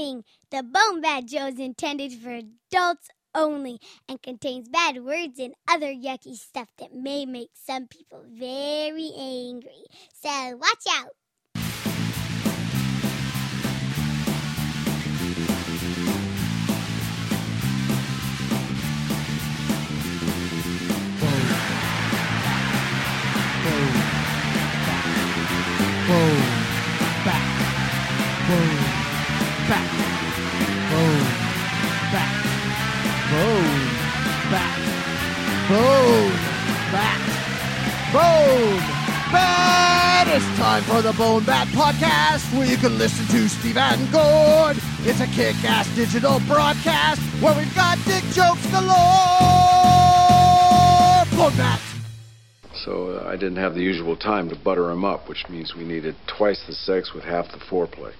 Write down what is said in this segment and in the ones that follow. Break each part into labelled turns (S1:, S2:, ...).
S1: Warning! The Bone Bat Show is intended for adults only and contains bad words and other yucky stuff that may make some people very angry. So watch out!
S2: Back. Back. Boom. Back. Boom. Back. Boom. Back. Boom. Bat! It's time for the Bone Bat Podcast, where you can listen to Steve and Gord. It's a kick-ass digital broadcast where we've got dick jokes galore. Bone Bat.
S3: So uh, I didn't have the usual time to butter him up, which means we needed twice the sex with half the foreplay.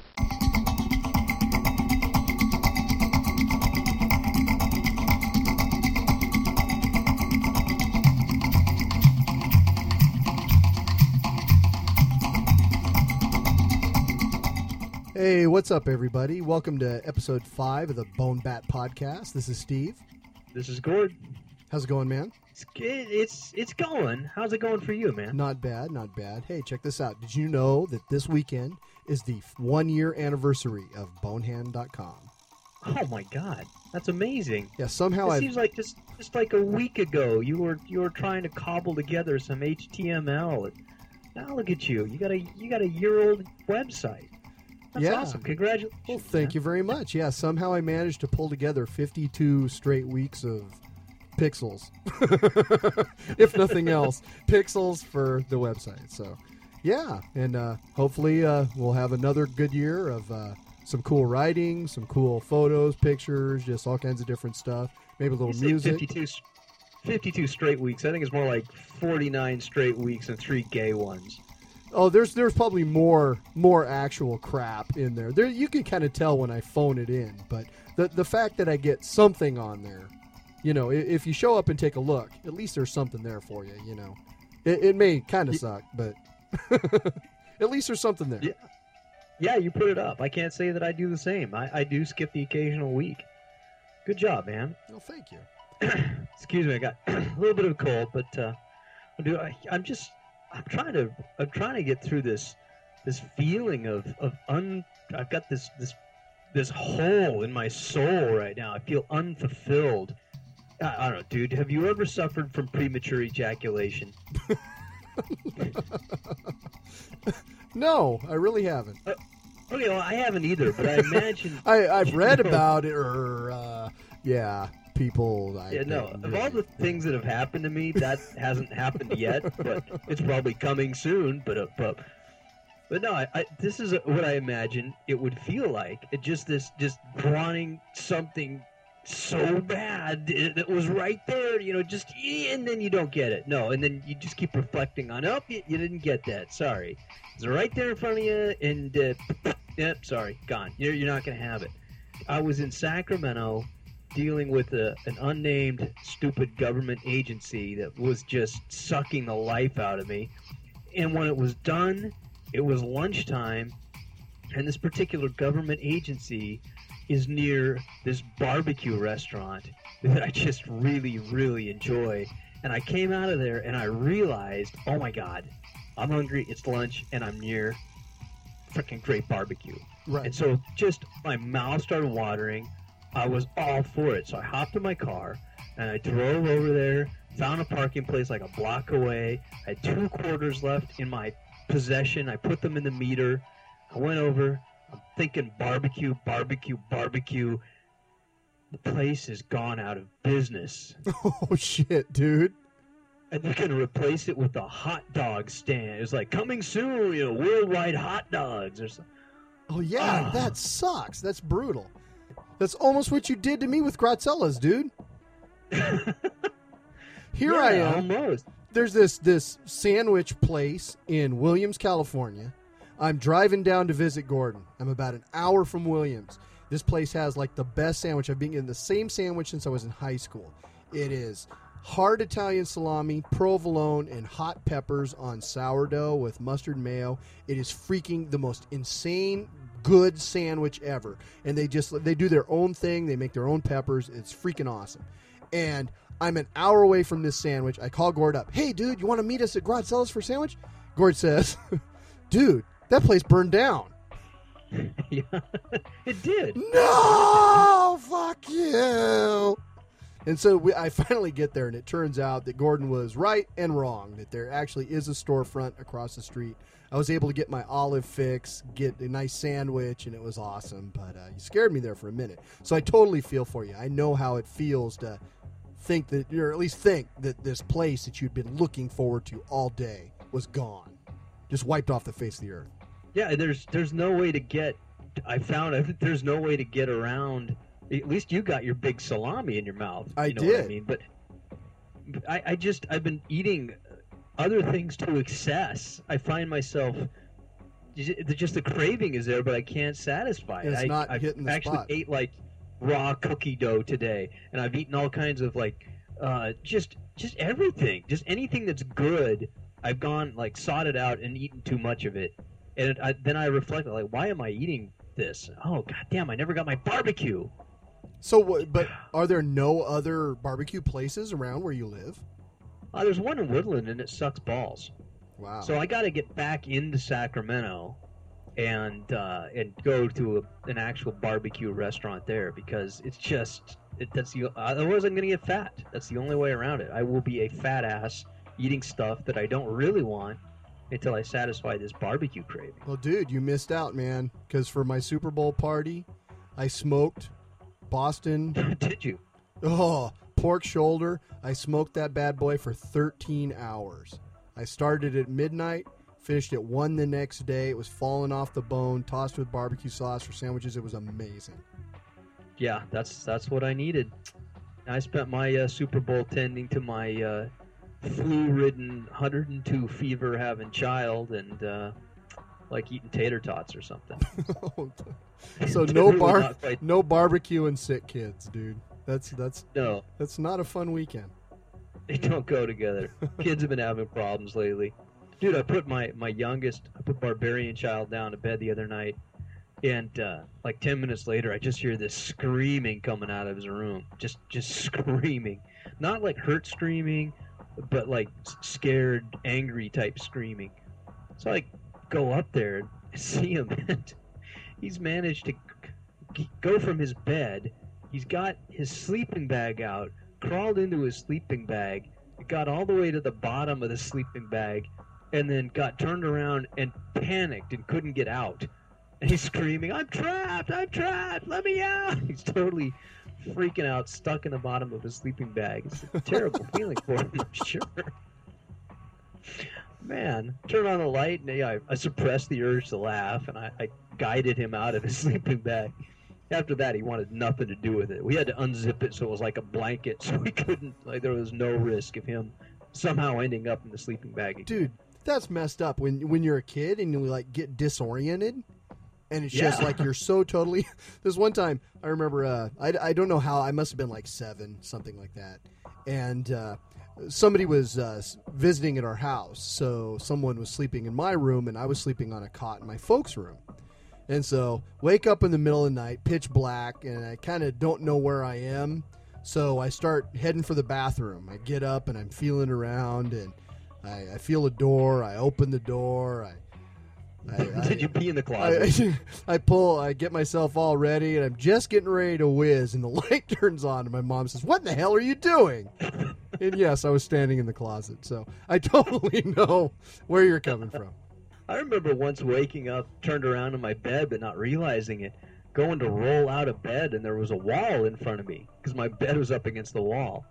S2: Hey, what's up, everybody? Welcome to episode five of the Bone Bat Podcast. This is Steve.
S4: This is Gord.
S2: How's it going, man?
S4: It's good. it's it's going. How's it going for you, man?
S2: Not bad, not bad. Hey, check this out. Did you know that this weekend is the one year anniversary of Bonehand.com?
S4: Oh my god, that's amazing.
S2: Yeah, somehow
S4: it
S2: I
S4: seems like just just like a week ago you were you were trying to cobble together some HTML. Now look at you. You got a you got a year old website. That's
S2: Yeah.
S4: awesome. Congratulations.
S2: Well, thank you very much. Yeah, somehow I managed to pull together 52 straight weeks of pixels. if nothing else, pixels for the website. So, yeah, and uh, hopefully uh, we'll have another good year of uh, some cool writing, some cool photos, pictures, just all kinds of different stuff. Maybe a little
S4: say
S2: music.
S4: 52, s- 52 straight weeks. I think it's more like 49 straight weeks and three gay ones.
S2: Oh, there's there's probably more more actual crap in there. There you can kind of tell when I phone it in, but the the fact that I get something on there, you know, i- if you show up and take a look, at least there's something there for you. You know, it, it may kind of suck, but at least there's something there.
S4: Yeah. Yeah, you put it up. I can't say that I do the same. I, I do skip the occasional week. Good job, man.
S2: Well, thank you.
S4: Excuse me, I got a little bit of a cold, but uh, I, I'm just I'm trying to I'm trying to get through this this feeling of of un I've got this this this hole in my soul right now. I feel unfulfilled. I, I don't know, dude. Have you ever suffered from premature ejaculation?
S2: No, I really haven't.
S4: Okay, well, I haven't either, but I imagine.
S2: I I've read about it, or uh, yeah, people. I
S4: Yeah, no. Of all the things that have happened to me, that hasn't happened yet, but it's probably coming soon. But uh, but but no, I, I, this is what I imagine it would feel like. It just this just wanting something so bad it- that was right there, you know, just and then you don't get it. No, and then you just keep reflecting on, oh, you, you didn't get that. Sorry, it's right there in front of you, and uh, yep, sorry, gone. You're you're not gonna have it. I was in Sacramento dealing with a, an unnamed stupid government agency that was just sucking the life out of me. And when it was done, it was lunchtime, and this particular government agency is near this barbecue restaurant that I just really, really enjoy. And I came out of there and I realized, oh my God, I'm hungry, it's lunch, and I'm near freaking great barbecue.
S2: right.
S4: And so just my mouth started watering. I was all for it. So I hopped in my car and I drove over there, found a parking place like a block away. I had two quarters left in my possession. I put them in the meter. I went over. I'm thinking barbecue, barbecue, barbecue. The place has gone out of business.
S2: oh shit, dude.
S4: And they're going to replace it with a hot dog stand. It was like coming soon, you know, worldwide hot dogs or something.
S2: Oh yeah,
S4: Ah.
S2: that sucks. That's brutal. That's almost what you did to me with Granzella's, dude. Here I am.
S4: Almost.
S2: There's this this sandwich place in Williams, California. I'm driving down to visit Gordon. I'm about an hour from Williams. This place has like the best sandwich. I've been getting the same sandwich since I was in high school. It is hard Italian salami, provolone, and hot peppers on sourdough with mustard mayo. It is freaking the most insane good sandwich ever. And they just they do their own thing. They make their own peppers. It's freaking awesome. And I'm an hour away from this sandwich. I call Gord up. Hey, dude, you want to meet us at Granzella's for sandwich? Gord says, Dude, that place burned down.
S4: yeah, it did.
S2: No, fuck you. And so we, I finally get there, and it turns out that Gordon was right and wrong. That there actually is a storefront across the street. I was able to get my olive fix, get a nice sandwich, and it was awesome. But uh, you scared me there for a minute. So I totally feel for you. I know how it feels to think that, or at least think that this place that you'd been looking forward to all day was gone, just wiped off the face of the earth.
S4: Yeah, there's there's no way to get. I found there's no way to get around. At least you got your big salami in your mouth.
S2: I
S4: you know What I
S2: did.
S4: mean, but but I, I just I've been eating other things to excess. I find myself just just the craving is there, but I can't satisfy it.
S2: It's
S4: I,
S2: not
S4: I
S2: hitting the
S4: actually
S2: spot.
S4: ate like raw cookie dough today, and I've eaten all kinds of like uh, just just everything, just anything that's good. I've gone like sought it out and eaten too much of it, and I, then I reflect like, why am I eating this? Oh god damn, I never got my barbecue.
S2: So, but are there no other barbecue places around where you live?
S4: Uh, there's one in Woodland, and it sucks balls.
S2: Wow.
S4: So I got to get back into Sacramento and uh, and go to a, an actual barbecue restaurant there because it's just it, that's the otherwise I'm gonna get fat. That's the only way around it. I will be a fat ass eating stuff that I don't really want until I satisfy this barbecue craving.
S2: Well, dude, you missed out, man. Because for my Super Bowl party, I smoked Boston.
S4: Did you?
S2: Oh, pork shoulder. I smoked that bad boy for 13 hours. I started at midnight, finished at 1 the next day. It was falling off the bone, tossed with barbecue sauce for sandwiches. It was amazing.
S4: Yeah, that's that's what I needed. I spent my uh, Super Bowl tending to my uh, flu-ridden, 102 fever having child, and uh, like eating tater tots or something.
S2: so no bar no barbecue and sick kids, dude. That's that's
S4: No,
S2: that's not a fun weekend.
S4: they don't go together. Kids have been having problems lately. Dude, I put my my youngest, I put barbarian child down to bed the other night, and uh, like ten minutes later, I just hear this screaming coming out of his room. Just just screaming, not like hurt screaming, but like scared, angry type screaming. So I go up there and see him, and he's managed to go from his bed. He's got his sleeping bag out, crawled into his sleeping bag, got all the way to the bottom of the sleeping bag, and then got turned around and panicked and couldn't get out. And he's screaming, I'm trapped! I'm trapped! Let me out! He's totally freaking out, stuck in the bottom of his sleeping bag. It's a terrible feeling for him, I'm sure. Man, turn on the light, and yeah, I, I suppressed the urge to laugh, and I, I guided him out of his sleeping bag. After that, he wanted nothing to do with it. We had to unzip it so it was like a blanket, so we couldn't, like, there was no risk of him somehow ending up in the sleeping bag. again.
S2: Dude, that's messed up when when you're a kid and you like get disoriented and it's just like you're so totally this one time i remember uh I, I don't know how i must have been like seven something like that and uh somebody was uh, visiting at our house so someone was sleeping in my room and i was sleeping on a cot in my folks room and so wake up in the middle of the night pitch black and i kind of don't know where i am so i start heading for the bathroom i get up and i'm feeling around and i, I feel a door i open the door i I,
S4: Did you pee in the closet?
S2: I, I pull, I get myself all ready, and I'm just getting ready to whiz, and the light turns on, and my mom says, "What in the hell are you doing?" and yes, I was standing in the closet, so I totally know where you're coming from.
S4: I remember once waking up, turned around in my bed, but not realizing it, going to roll out of bed, and there was a wall in front of me because my bed was up against the wall.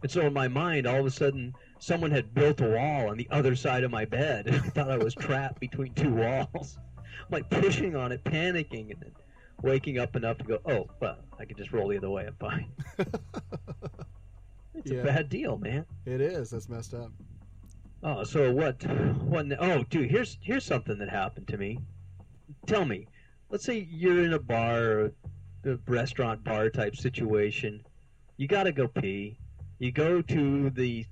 S4: And so in my mind, all of a sudden, someone had built a wall on the other side of my bed. I thought I was trapped between two walls. I'm like pushing on it, panicking, and then waking up enough to go, oh, well, I could just roll the other way. I'm fine. it's
S2: Yeah.
S4: a bad deal, man.
S2: It is. That's messed up.
S4: Oh, so what? What? Oh, dude, here's here's something that happened to me. Tell me, let's say you're in a bar, a restaurant bar type situation. You gotta go pee. You go to the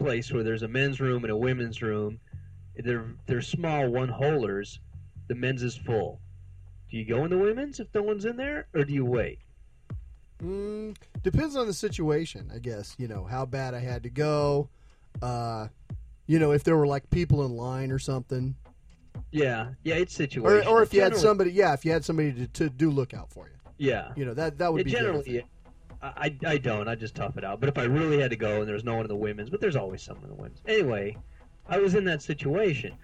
S4: place where there's a men's room and a women's room. They're they're small one holers. The men's is full. Do you go in the women's if no one's in there, or do you wait?
S2: Mm, depends on the situation, I guess. You know how bad I had to go. Uh, you know if there were like people in line or something,
S4: Yeah, yeah, it's
S2: or
S4: situational.
S2: or if you had somebody, yeah, if you had somebody to, to do lookout for you.
S4: yeah,
S2: You know that that would
S4: Yeah,
S2: be
S4: generally. I, I I don't. I just tough it out. But if I really had to go and there was no one in the women's, but there's always someone in the women's. Anyway, I was in that situation.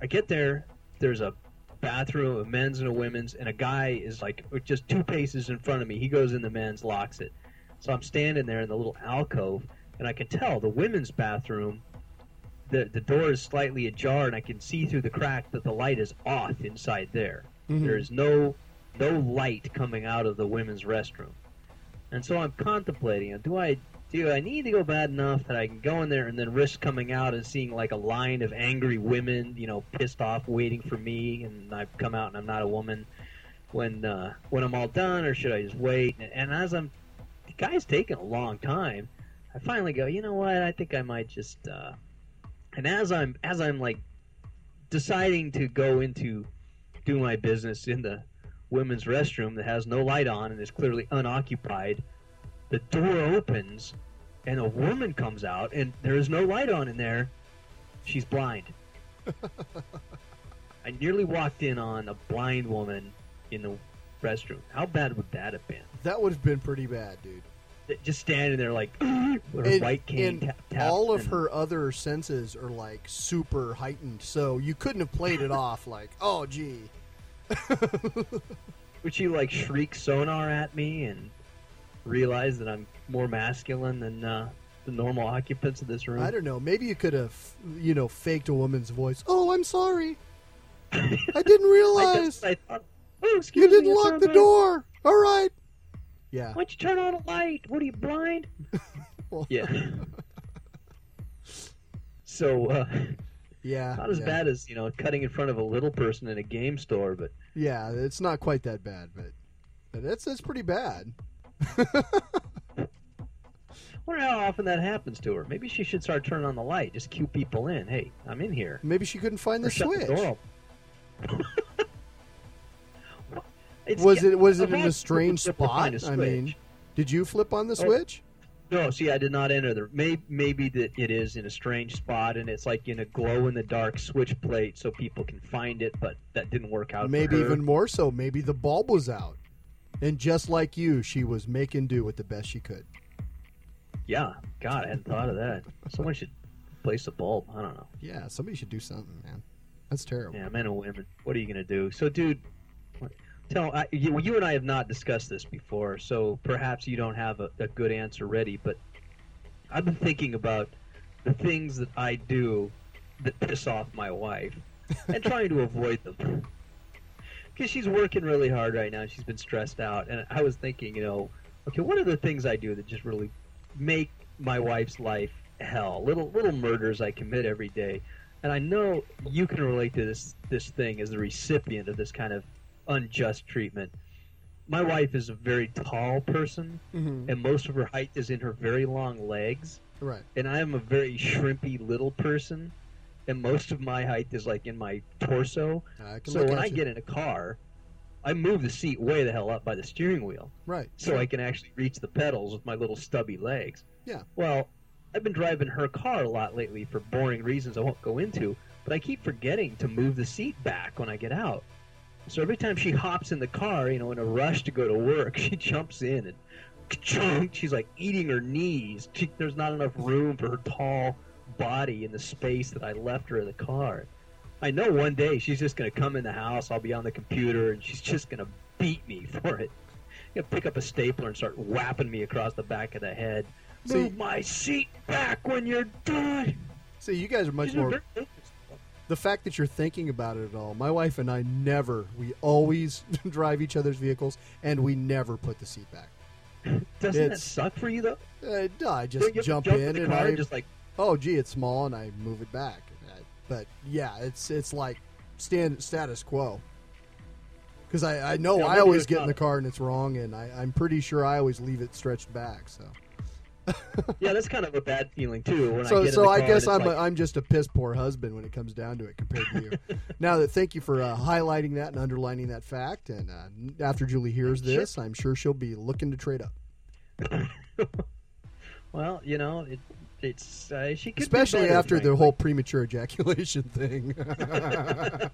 S4: I get there. There's a bathroom, a men's and a women's, and a guy is like just two paces in front of me. He goes in the men's, locks it. So I'm standing there in the little alcove, and I can tell the women's bathroom. The, the door is slightly ajar, and I can see through the crack that the light is off inside there.
S2: Mhm.
S4: There is no no light coming out of the women's restroom. And so I'm contemplating, do I do I need to go bad enough that I can go in there and then risk coming out and seeing like a line of angry women, you know, pissed off waiting for me and I've come out and I'm not a woman when uh when I'm all done or should I just wait? And, and as I'm the guy's taking a long time, I finally go, you know what, I think I might just uh and as I'm as I'm like deciding to go into do my business in the women's restroom that has no light on and is clearly unoccupied, the door opens and a woman comes out and there is no light on in there. She's blind. I nearly walked in on a blind woman in the restroom. How bad would that have been?
S2: that would have been pretty bad, dude.
S4: Just standing there like
S2: And-
S4: white cane
S2: and
S4: tap, tap,
S2: all of her other senses are like super heightened, so you couldn't have played it off like, oh, gee.
S4: Would she like shriek sonar at me and realize that I'm more masculine than uh, the normal occupants of this room?
S2: I don't know. Maybe you could have, you know, faked a woman's voice. Oh, I'm sorry. I didn't
S4: I
S2: realize
S4: just- I thought, oh, excuse
S2: you didn't lock the door. All right. Yeah.
S4: Why don't you turn on a light? What are you blind? Yeah. so uh,
S2: Yeah.
S4: not as
S2: yeah.
S4: bad as you know cutting in front of a little person in a game store, but
S2: Yeah, it's not quite that bad, but but it's that's pretty bad.
S4: I wonder how often that happens to her. Maybe she should start turning on the light. Just cue people in. Hey, I'm in here.
S2: Maybe she couldn't find
S4: Or
S2: the switch.
S4: the. It's-
S2: Was it was it in a strange
S4: people to find
S2: spot?
S4: a
S2: I mean, did you flip on the switch?
S4: No, see, I did not enter the. Maybe, maybe that it is in a strange spot, and it's like in a glow in the dark switch plate, so people can find it. But that didn't work out.
S2: Maybe even more so. Maybe the bulb was out, and just like you, she was making do with the best she could.
S4: Yeah, God, I hadn't thought of that. Someone should place a bulb. I don't know.
S2: Yeah, somebody should do something, man. That's terrible.
S4: Yeah, men and women. What are you gonna do? So, dude, tell I, you, you and I have not discussed this before, so perhaps you don't have a, a good answer ready. But I've been thinking about the things that I do that piss off my wife, and trying to avoid them. Because she's working really hard right now, and she's been stressed out. And I was thinking, you know, okay, what are the things I do that just really make my wife's life hell? Little little murders I commit every day and I know you can relate to this this thing as the recipient of this kind of unjust treatment. My wife is a very tall person,
S2: hmm
S4: and most of her height is in her very long legs,
S2: Right.
S4: and I am a very shrimpy little person, and most of my height is like in my torso. So when I
S2: you.
S4: get in a car, I move the seat way the hell up by the steering wheel
S2: right,
S4: so I can actually reach the pedals with my little stubby legs.
S2: Yeah.
S4: Well, I've been driving her car a lot lately for boring reasons I won't go into, but I keep forgetting to move the seat back when I get out. So every time she hops in the car, you know, in a rush to go to work, she jumps in and ka-chunk, she's like eating her knees. She, there's not enough room for her tall body in the space that I left her in the car. I know one day she's just going to come in the house, I'll be on the computer, and she's just going to beat me for it. Gonna pick up a stapler and start whapping me across the back of the head.
S2: See-
S4: Move my seat back when you're done.
S2: See, you guys are much
S4: She's
S2: more.
S4: very-
S2: The fact that you're thinking about it at all. My wife and I never. We always drive each other's vehicles, and we never put the seat back.
S4: Doesn't that suck for you though?
S2: Uh, no, I just
S4: you
S2: jump,
S4: jump
S2: in
S4: the
S2: and I.
S4: just like
S2: oh, gee, it's small, and I move it back. Uh, But yeah, it's it's like stand status quo. Because I, I know
S4: Yeah,
S2: I always get in the car and it's wrong, and I, I'm pretty sure I always leave it stretched back. So
S4: yeah, that's kind of a bad feeling too. When I
S2: so
S4: get
S2: so I guess I'm
S4: like,
S2: I'm just a piss poor husband when it comes down to it compared to you. now that thank you for uh, highlighting that and underlining that fact, and uh, after Julie hears this, I'm sure she'll be looking to trade up,
S4: well, you know, it, it's uh, she could
S2: especially
S4: better,
S2: after the whole premature ejaculation thing.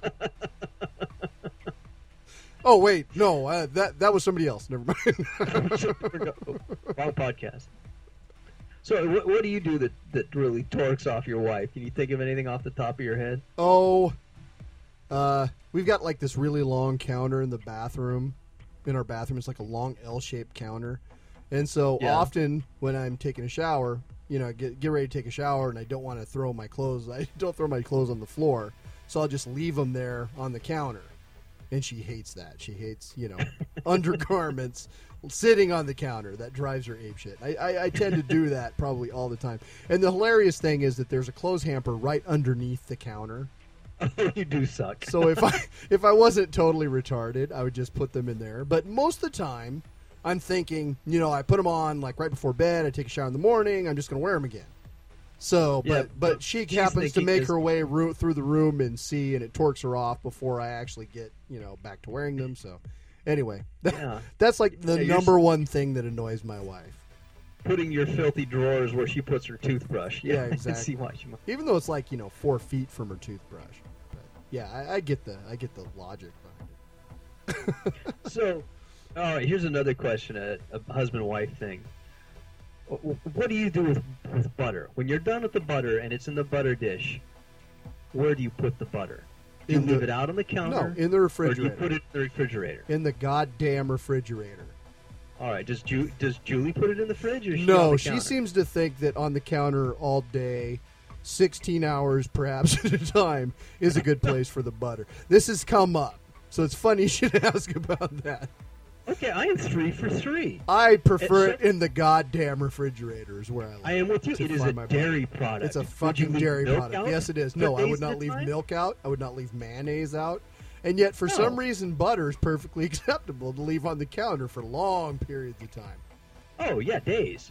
S2: oh wait, no, uh, that that was somebody else. Never mind.
S4: Wrong podcast. So, what, what do you do that, that really torques off your wife? Can you think of anything off the top of your head?
S2: Oh, uh, we've got like this really long counter in the bathroom. In our bathroom, it's like a long L-shaped counter, and so
S4: Yeah.
S2: often when I'm taking a shower, you know, get get ready to take a shower, and I don't want to throw my clothes. I don't throw my clothes on the floor, so I'll just leave them there on the counter. And she hates that. She hates, you know, undergarments sitting on the counter. That drives her apeshit. I, I, I tend to do that probably all the time. And the hilarious thing is that there's a clothes hamper right underneath the counter.
S4: you do suck.
S2: So if I if I wasn't totally retarded, I would just put them in there. But most of the time, I'm thinking, you know, I put them on like right before bed. I take a shower in the morning. I'm just going to wear them again. So,
S4: Yeah,
S2: but but
S4: but
S2: she happens to make her way ro- through the room and see, and it torques her off before I actually get you know back to wearing them. So, anyway, that,
S4: Yeah.
S2: that's like the
S4: Yeah,
S2: number one thing that annoys my wife.
S4: Putting your filthy drawers where she puts her toothbrush.
S2: Yeah, exactly.
S4: see why she might.
S2: Even though it's like you know four feet from her toothbrush. But yeah, I, I get the I get the logic behind it.
S4: So, all right. Here's another question: a, a husband-wife thing. Wh- What do you do with with butter when you're done with the butter and it's in the butter dish? Where do you put the butter? Do you
S2: In
S4: leave
S2: the-
S4: it out on the counter?
S2: No, in the
S4: or do you
S2: refrigerator.
S4: put it in the refrigerator?
S2: in the goddamn refrigerator.
S4: All right. Does Ju- does Julie put it in the fridge or she
S2: No, she seems to think that on the counter all day, 16 hours perhaps at a time, is a good place for the butter. This has come up. So it's funny you should ask about that.
S4: Okay, I am three for three.
S2: I prefer
S4: It's
S2: it in the goddamn refrigerator, is where I like
S4: I am with you. It is a dairy product.
S2: It's a fucking dairy product.
S4: out
S2: Yes, it is. No, I would not leave
S4: time?
S2: milk out. I would not leave mayonnaise out. And yet, for some reason, butter is perfectly acceptable to leave on the counter for long periods of time.
S4: Oh yeah, days.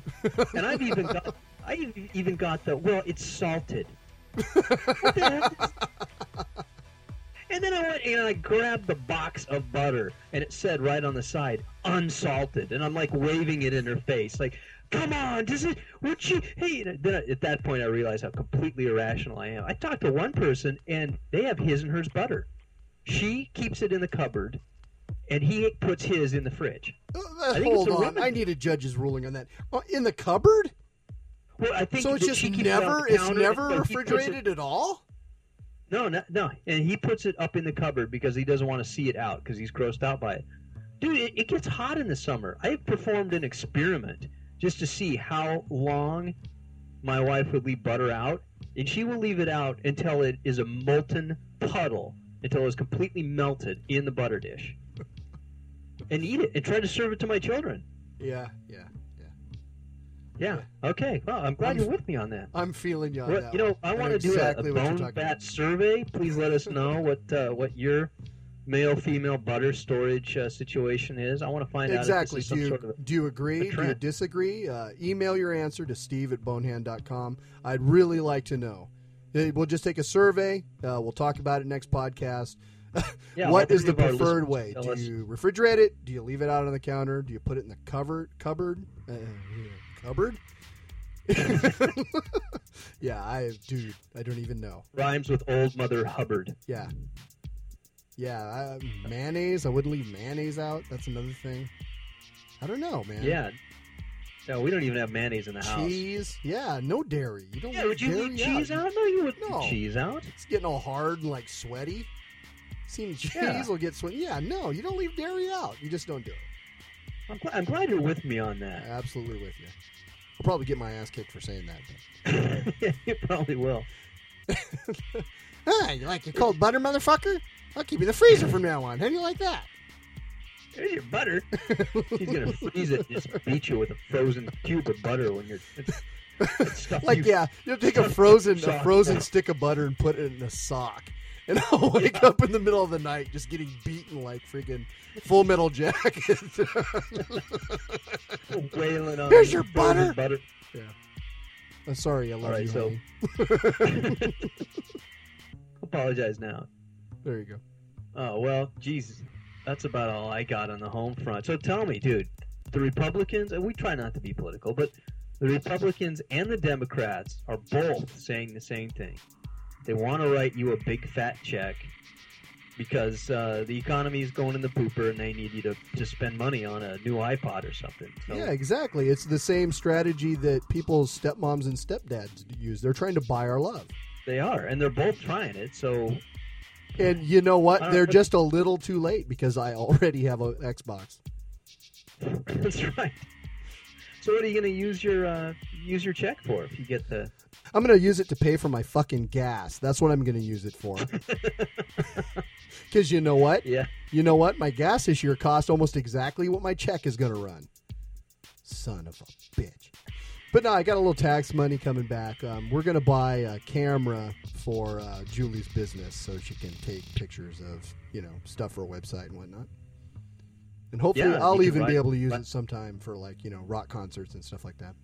S4: and I've even got I even got the well, it's salted. What the is- and then I went and I grabbed the box of butter, and it said right on the side, unsalted. And I'm like waving it in her face, like, "Come on, does it? What you? Hey!" And then at that point, I realized how completely irrational I am. I talked to one person, and they have his and hers butter. She keeps it in the cupboard, and he puts his in the fridge.
S2: Uh,
S4: think it's
S2: hold on,
S4: remedy.
S2: I need a judge's ruling on that. Uh, in the cupboard,
S4: Well, I think
S2: so it's just never it's never
S4: puts it-
S2: refrigerated at all.
S4: No, no, no. And he puts it up in the cupboard because he doesn't want to see it out because he's grossed out by it. Dude, it, it gets hot in the summer. I performed an experiment just to see how long my wife would leave butter out, and she will leave it out until it is a molten puddle, until it's completely melted in the butter dish. And eat it and try to serve it to my children.
S2: Yeah, yeah, yeah.
S4: Yeah. Okay. Well, I'm glad
S2: I'm-
S4: you're with me on that.
S2: I'm feeling you on
S4: Well,
S2: that.
S4: you know,
S2: one.
S4: I want to do
S2: exactly
S4: a, a Bone Bat survey. Please let us know what uh, what your male female butter storage uh, situation is. I want to find
S2: Exactly.
S4: out exactly.
S2: Do you,
S4: sort of
S2: do you agree? Do you disagree? Uh, email your answer to steve at bonehand.com. I'd really like to know. We'll just take a survey. Uh, we'll talk about it next podcast.
S4: Yeah,
S2: what is the
S4: three of our
S2: preferred way? Do
S4: us.
S2: you refrigerate it? Do you leave it out on the counter? Do you put it in the cupboard? Cupboard? Uh, cupboard? yeah, I dude, I don't even know.
S4: rhymes with old Mother Hubbard.
S2: Yeah, yeah. I, mayonnaise? I wouldn't leave mayonnaise out. That's another thing. I don't know, man.
S4: Yeah. No, we don't even have mayonnaise in the house.
S2: cheese. Yeah, no dairy. You don't.
S4: Yeah, would you leave cheese out? No, you wouldn't
S2: No.
S4: cheese out.
S2: It's getting all hard and like sweaty. Seen cheese
S4: Yeah.
S2: will get sweaty. Yeah, no, you don't leave dairy out. You just don't do it.
S4: I'm, gl- I'm glad you're with me on that.
S2: Absolutely with you. I'll probably get my ass kicked for saying that.
S4: yeah, you probably will.
S2: Ah, you like your cold butter, motherfucker? I'll keep you in the freezer from now on. How do you like that?
S4: There's your butter. He's gonna freeze it and just beat you with a frozen cube of butter when you're. It's, it's stuff
S2: Like,
S4: you-
S2: yeah, you'll take a frozen a frozen stick of butter and put it in a sock. And I'll wake up in the middle of the night just getting beaten like freaking full metal jacket.
S4: wailing on
S2: Here's your
S4: frozen
S2: butter. Yeah. I'm sorry, I love
S4: All right,
S2: you.
S4: so-. Apologize now.
S2: there you go.
S4: Oh well, Jesus, that's about all I got on the home front. So tell me, dude, the Republicans, and we try not to be political, but the Republicans and the Democrats are both saying the same thing. They want to write you a big fat check because uh, the economy is going in the pooper, and they need you to, to spend money on a new iPod or something. So,
S2: Yeah, exactly. It's the same strategy that people's stepmoms and stepdads use. They're trying to buy our love.
S4: They are, and they're both trying it. So
S2: And you know what? They're just a little too late because I already have an Xbox.
S4: that's right. So what are you going to use your uh, use your check for if you get the?
S2: I'm going to use it to pay for my fucking gas. That's what I'm going to use it for. Because you know what?
S4: Yeah.
S2: You know what? My gas this year cost almost exactly what my check is going to run. Son of a bitch. But no, I got a little tax money coming back. Um, we're going to buy a camera for uh, Julie's business so she can take pictures of, you know, stuff for a website and whatnot. And hopefully
S4: Yeah,
S2: I'll even be able to use
S4: write-
S2: it sometime for like, you know, rock concerts and stuff like that.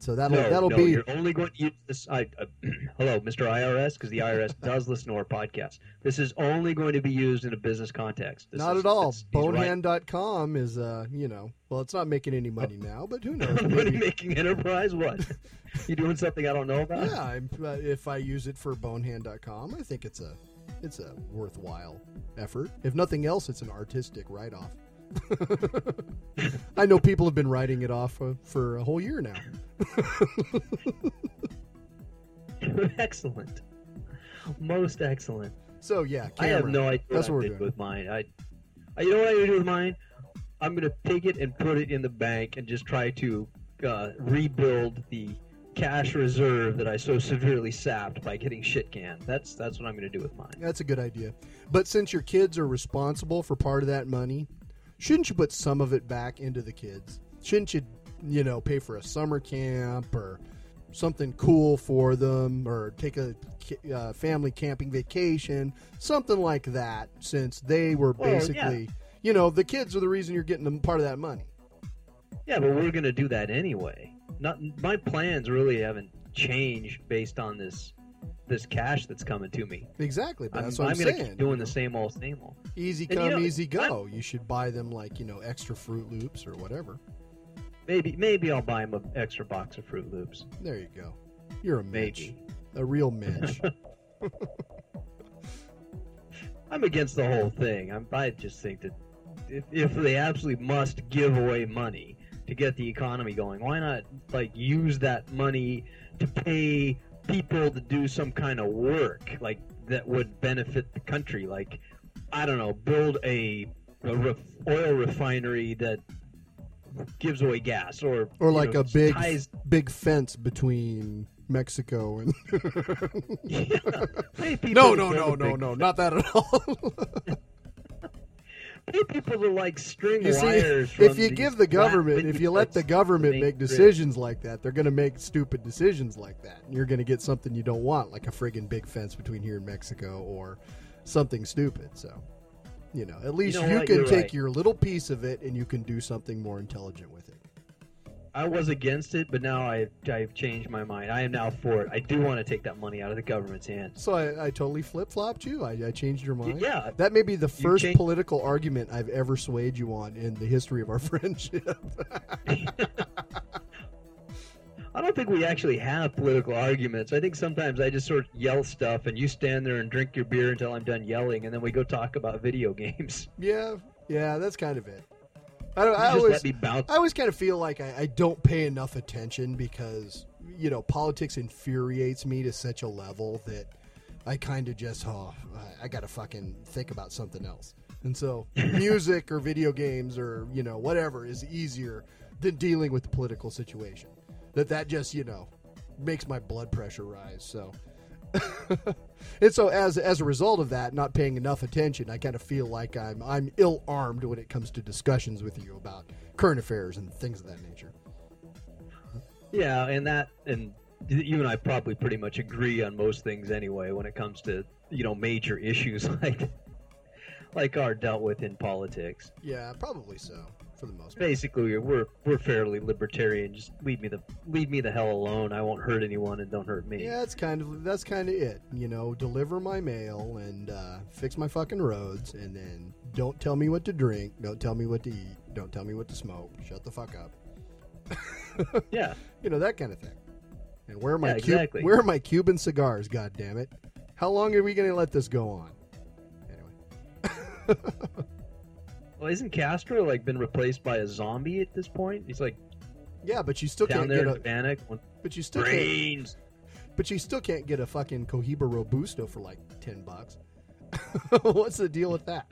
S2: So that'll
S4: no,
S2: that'll
S4: no,
S2: be
S4: You're only going to use this. I, uh, hello, Mr. IRS, because the IRS does listen to our podcast. This is only going to be used in a business context. This
S2: not
S4: is-
S2: at all.
S4: he's right.
S2: Bonehand.com is uh, you know, well, it's not making any money now, but who knows?
S4: Money making enterprise? What? you doing something I don't know about?
S2: Yeah, I'm, uh, if I use it for bonehand.com, I think it's a it's a worthwhile effort. If nothing else, it's an artistic write off. I know people have been writing it off uh, for a whole year now.
S4: excellent. Most excellent.
S2: So yeah,
S4: I have no idea
S2: That's
S4: what I did with mine. I, I, you know what I'm do with mine? I'm gonna take it and put it in the bank and just try to uh, rebuild the cash reserve that I so severely sapped by getting shit canned. That's that's what I'm gonna do with mine.
S2: That's a good idea. But since your kids are responsible for part of that money, shouldn't you put some of it back into the kids? Shouldn't you, you know, pay for a summer camp or something cool for them or take a uh, family camping vacation, something like that, since they were
S4: Well, yeah.
S2: basically, you know, the kids are the reason you're getting them part of that money.
S4: Yeah, but we're gonna do that anyway. Not my plans really haven't changed based on this this cash that's coming to me.
S2: Exactly, but
S4: I'm,
S2: that's what I'm,
S4: gonna
S2: saying.
S4: keep doing
S2: you
S4: the same old, same old.
S2: Easy
S4: And
S2: come,
S4: you know,
S2: easy go. You should buy them like you know extra Froot Loops or whatever.
S4: Maybe maybe I'll buy him an extra box of Froot Loops.
S2: There you go. You're a mensch.
S4: Maybe.
S2: A real mensch.
S4: I'm against the whole thing. I'm, I just think that if, if they absolutely must give away money to get the economy going, why not like use that money to pay people to do some kind of work like that would benefit the country? Like I don't know, build a, a ref, oil refinery that gives away gas, or
S2: or like
S4: know,
S2: a big
S4: ties
S2: big fence between Mexico and
S4: pay people
S2: No, no, no, no, no, not that at all.
S4: people to like string
S2: you see,
S4: wires.
S2: if
S4: from
S2: you give the government, if you let the government make
S4: grid.
S2: decisions like that, they're going to make stupid decisions like that. And you're going to get something you don't want, like a friggin' big fence between here and Mexico or something stupid. So, you know, at least you,
S4: know what?
S2: can
S4: You're
S2: take
S4: right.
S2: your little piece of it and you can do something more intelligent with it.
S4: I was against it, but now I I've changed my mind. I am now for it. I do want to take that money out of the government's hands.
S2: So I, I totally flip flopped you. I, I changed your mind.
S4: Yeah,
S2: That may be the first
S4: changed-
S2: political argument I've ever swayed you on in the history of our friendship.
S4: I don't think we actually have political arguments. I think sometimes I just sort of yell stuff, and you stand there and drink your beer until I'm done yelling, and then we go talk about video games.
S2: yeah, yeah, that's kind of it. I, don't,
S4: You
S2: I always,
S4: let me bounce.
S2: I always kind of feel like I, I don't pay enough attention because you know politics infuriates me to such a level that I kind of just oh I, I got to fucking think about something else. And so music or video games or you know whatever is easier than dealing with the political situation. That that just you know makes my blood pressure rise. So. and so as as a result of that, not paying enough attention, I kind of feel like I'm I'm ill armed when it comes to discussions with you about current affairs and things of that nature.
S4: Yeah, and that and you and I probably pretty much agree on most things anyway when it comes to you know major issues like like are dealt with in politics.
S2: Yeah, probably so. For the most part.
S4: Basically, we're we're fairly libertarian. Just leave me the leave me the hell alone. I won't hurt anyone, and don't hurt me.
S2: Yeah, that's kind of that's kind of it. You know, deliver my mail and uh, fix my fucking roads, and then don't tell me what to drink, don't tell me what to eat, don't tell me what to smoke. Shut the fuck up.
S4: Yeah.
S2: You know that kind of thing. And where are my
S4: Yeah,
S2: Cu-
S4: exactly.
S2: where are my Cuban cigars? God damn it! How long are we going to let this go on? Anyway.
S4: Well, isn't Castro like been replaced by a zombie at this point? He's like
S2: yeah, but you still
S4: down
S2: can't
S4: there
S2: get
S4: in
S2: a.
S4: Havana.
S2: But you still can't.
S4: Brains.
S2: But you still can't get a fucking Cohiba Robusto for like ten bucks. What's the deal with that?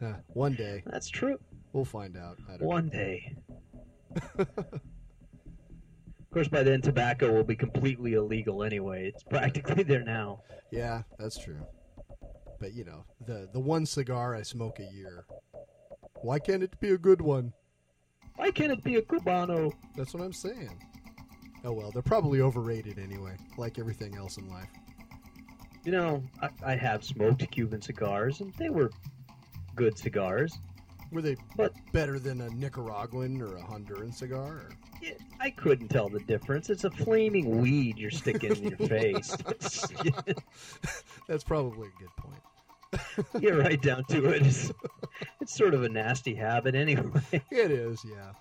S2: Huh, one day
S4: That's true.
S2: we'll find out. I don't
S4: One day. of course, by then tobacco will be completely illegal anyway. It's practically there now.
S2: Yeah, that's true. But you know, the the one cigar I smoke a year. Why can't it be a good one?
S4: Why can't it be a cubano?
S2: That's what I'm saying. Oh well, they're probably overrated anyway, like everything else in life.
S4: You know, I, I have smoked Cuban cigars, and they were good cigars.
S2: Were they
S4: But-
S2: better than a Nicaraguan or a Honduran cigar? Or...
S4: I couldn't tell the difference. It's a flaming weed you're sticking in your face.
S2: That's probably a good point.
S4: Get right down to it. It's, it's sort of a nasty habit anyway.
S2: It is, yeah.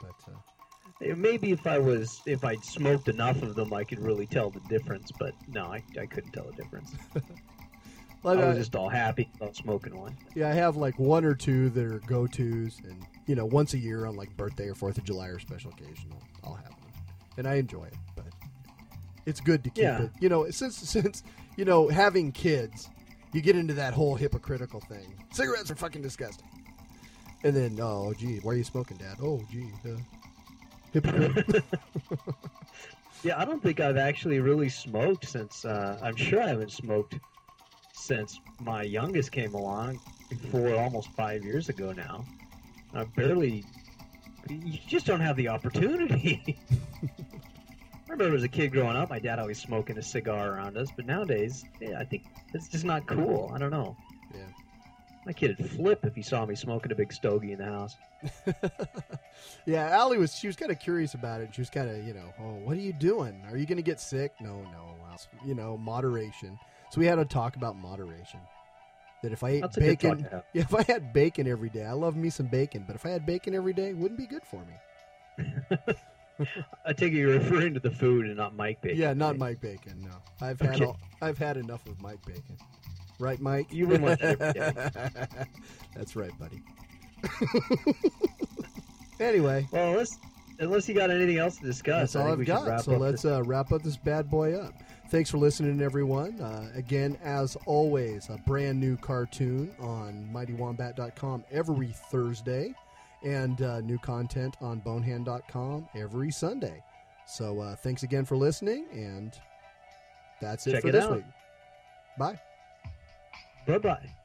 S2: But uh,
S4: Maybe if I was, if I'd smoked enough of them, I could really tell the difference. But no, I, I couldn't tell the difference.
S2: but,
S4: I was just all happy about smoking one.
S2: yeah, I have like one or two that are go tos, and you know, once a year on like birthday or Fourth of July or special occasion, I'll, I'll have them, and I enjoy it. But it's good to keep
S4: Yeah.
S2: it. You know, since since you know having kids, you get into that whole hypocritical thing. Cigarettes are fucking disgusting. And then, oh, gee, why are you smoking, Dad? Oh, gee, uh, hypocrite.
S4: Yeah, I don't think I've actually really smoked since. Uh, I'm sure I haven't smoked since my youngest came along, before almost five years ago now. I barely. You just don't have the opportunity. I remember as a kid growing up, my dad always smoking a cigar around us, but nowadays, yeah, I think it's just not cool. I don't know.
S2: Yeah.
S4: My kid would flip if he saw me smoking a big stogie in the house.
S2: yeah, Allie was she was kind of curious about it. She was kind of, you know, oh, what are you doing? Are you going to get sick? No, no. You know, moderation. So we had a talk about moderation. That if I ate
S4: That's a good talk
S2: bacon, yeah, if I had bacon every day, I love me some bacon. But if I had bacon every day, it wouldn't be good for me.
S4: I take it you're referring to the food and not Mike Bacon.
S2: yeah, not
S4: right?
S2: Mike Bacon. No, I've had
S4: Okay.
S2: all, I've had enough of Mike Bacon. Right, Mike?
S4: You want that
S2: That's right, buddy. anyway,
S4: Well, unless unless you got anything else to discuss,
S2: That's all I've got. So let's
S4: this-
S2: uh, wrap up this bad boy up. Thanks for listening, everyone. Uh, again, as always, a brand new cartoon on MightyWombat.com every Thursday, and uh, new content on Bonehand.com every Sunday. So uh, thanks again for listening, and that's it
S4: Check
S2: for
S4: it
S2: this
S4: out.
S2: week. Bye.
S4: Bye bye.